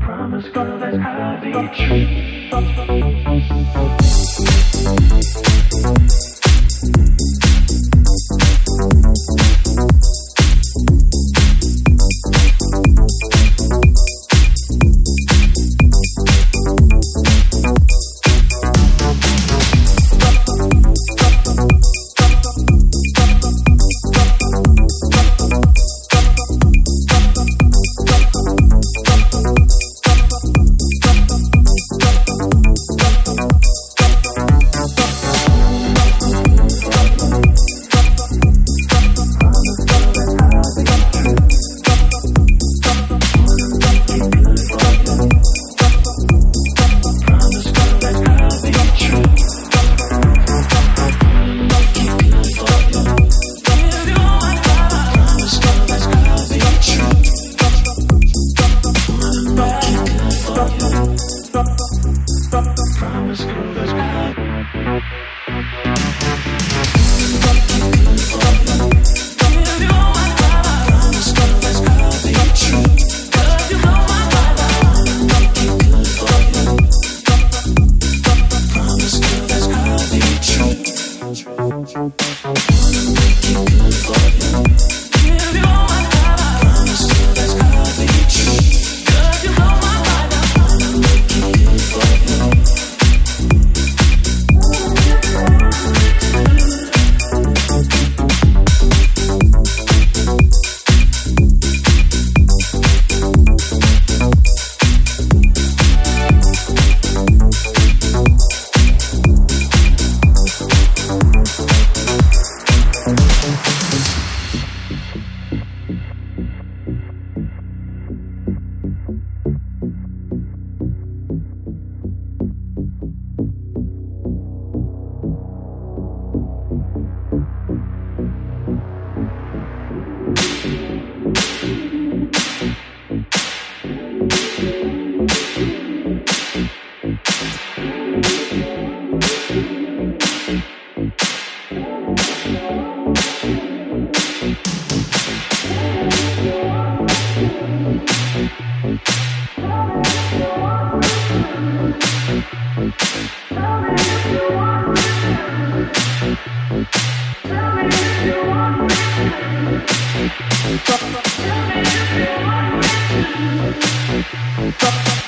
Promise, girl, that's how they treat. True.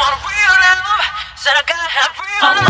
want real love. Said I gotta have real love.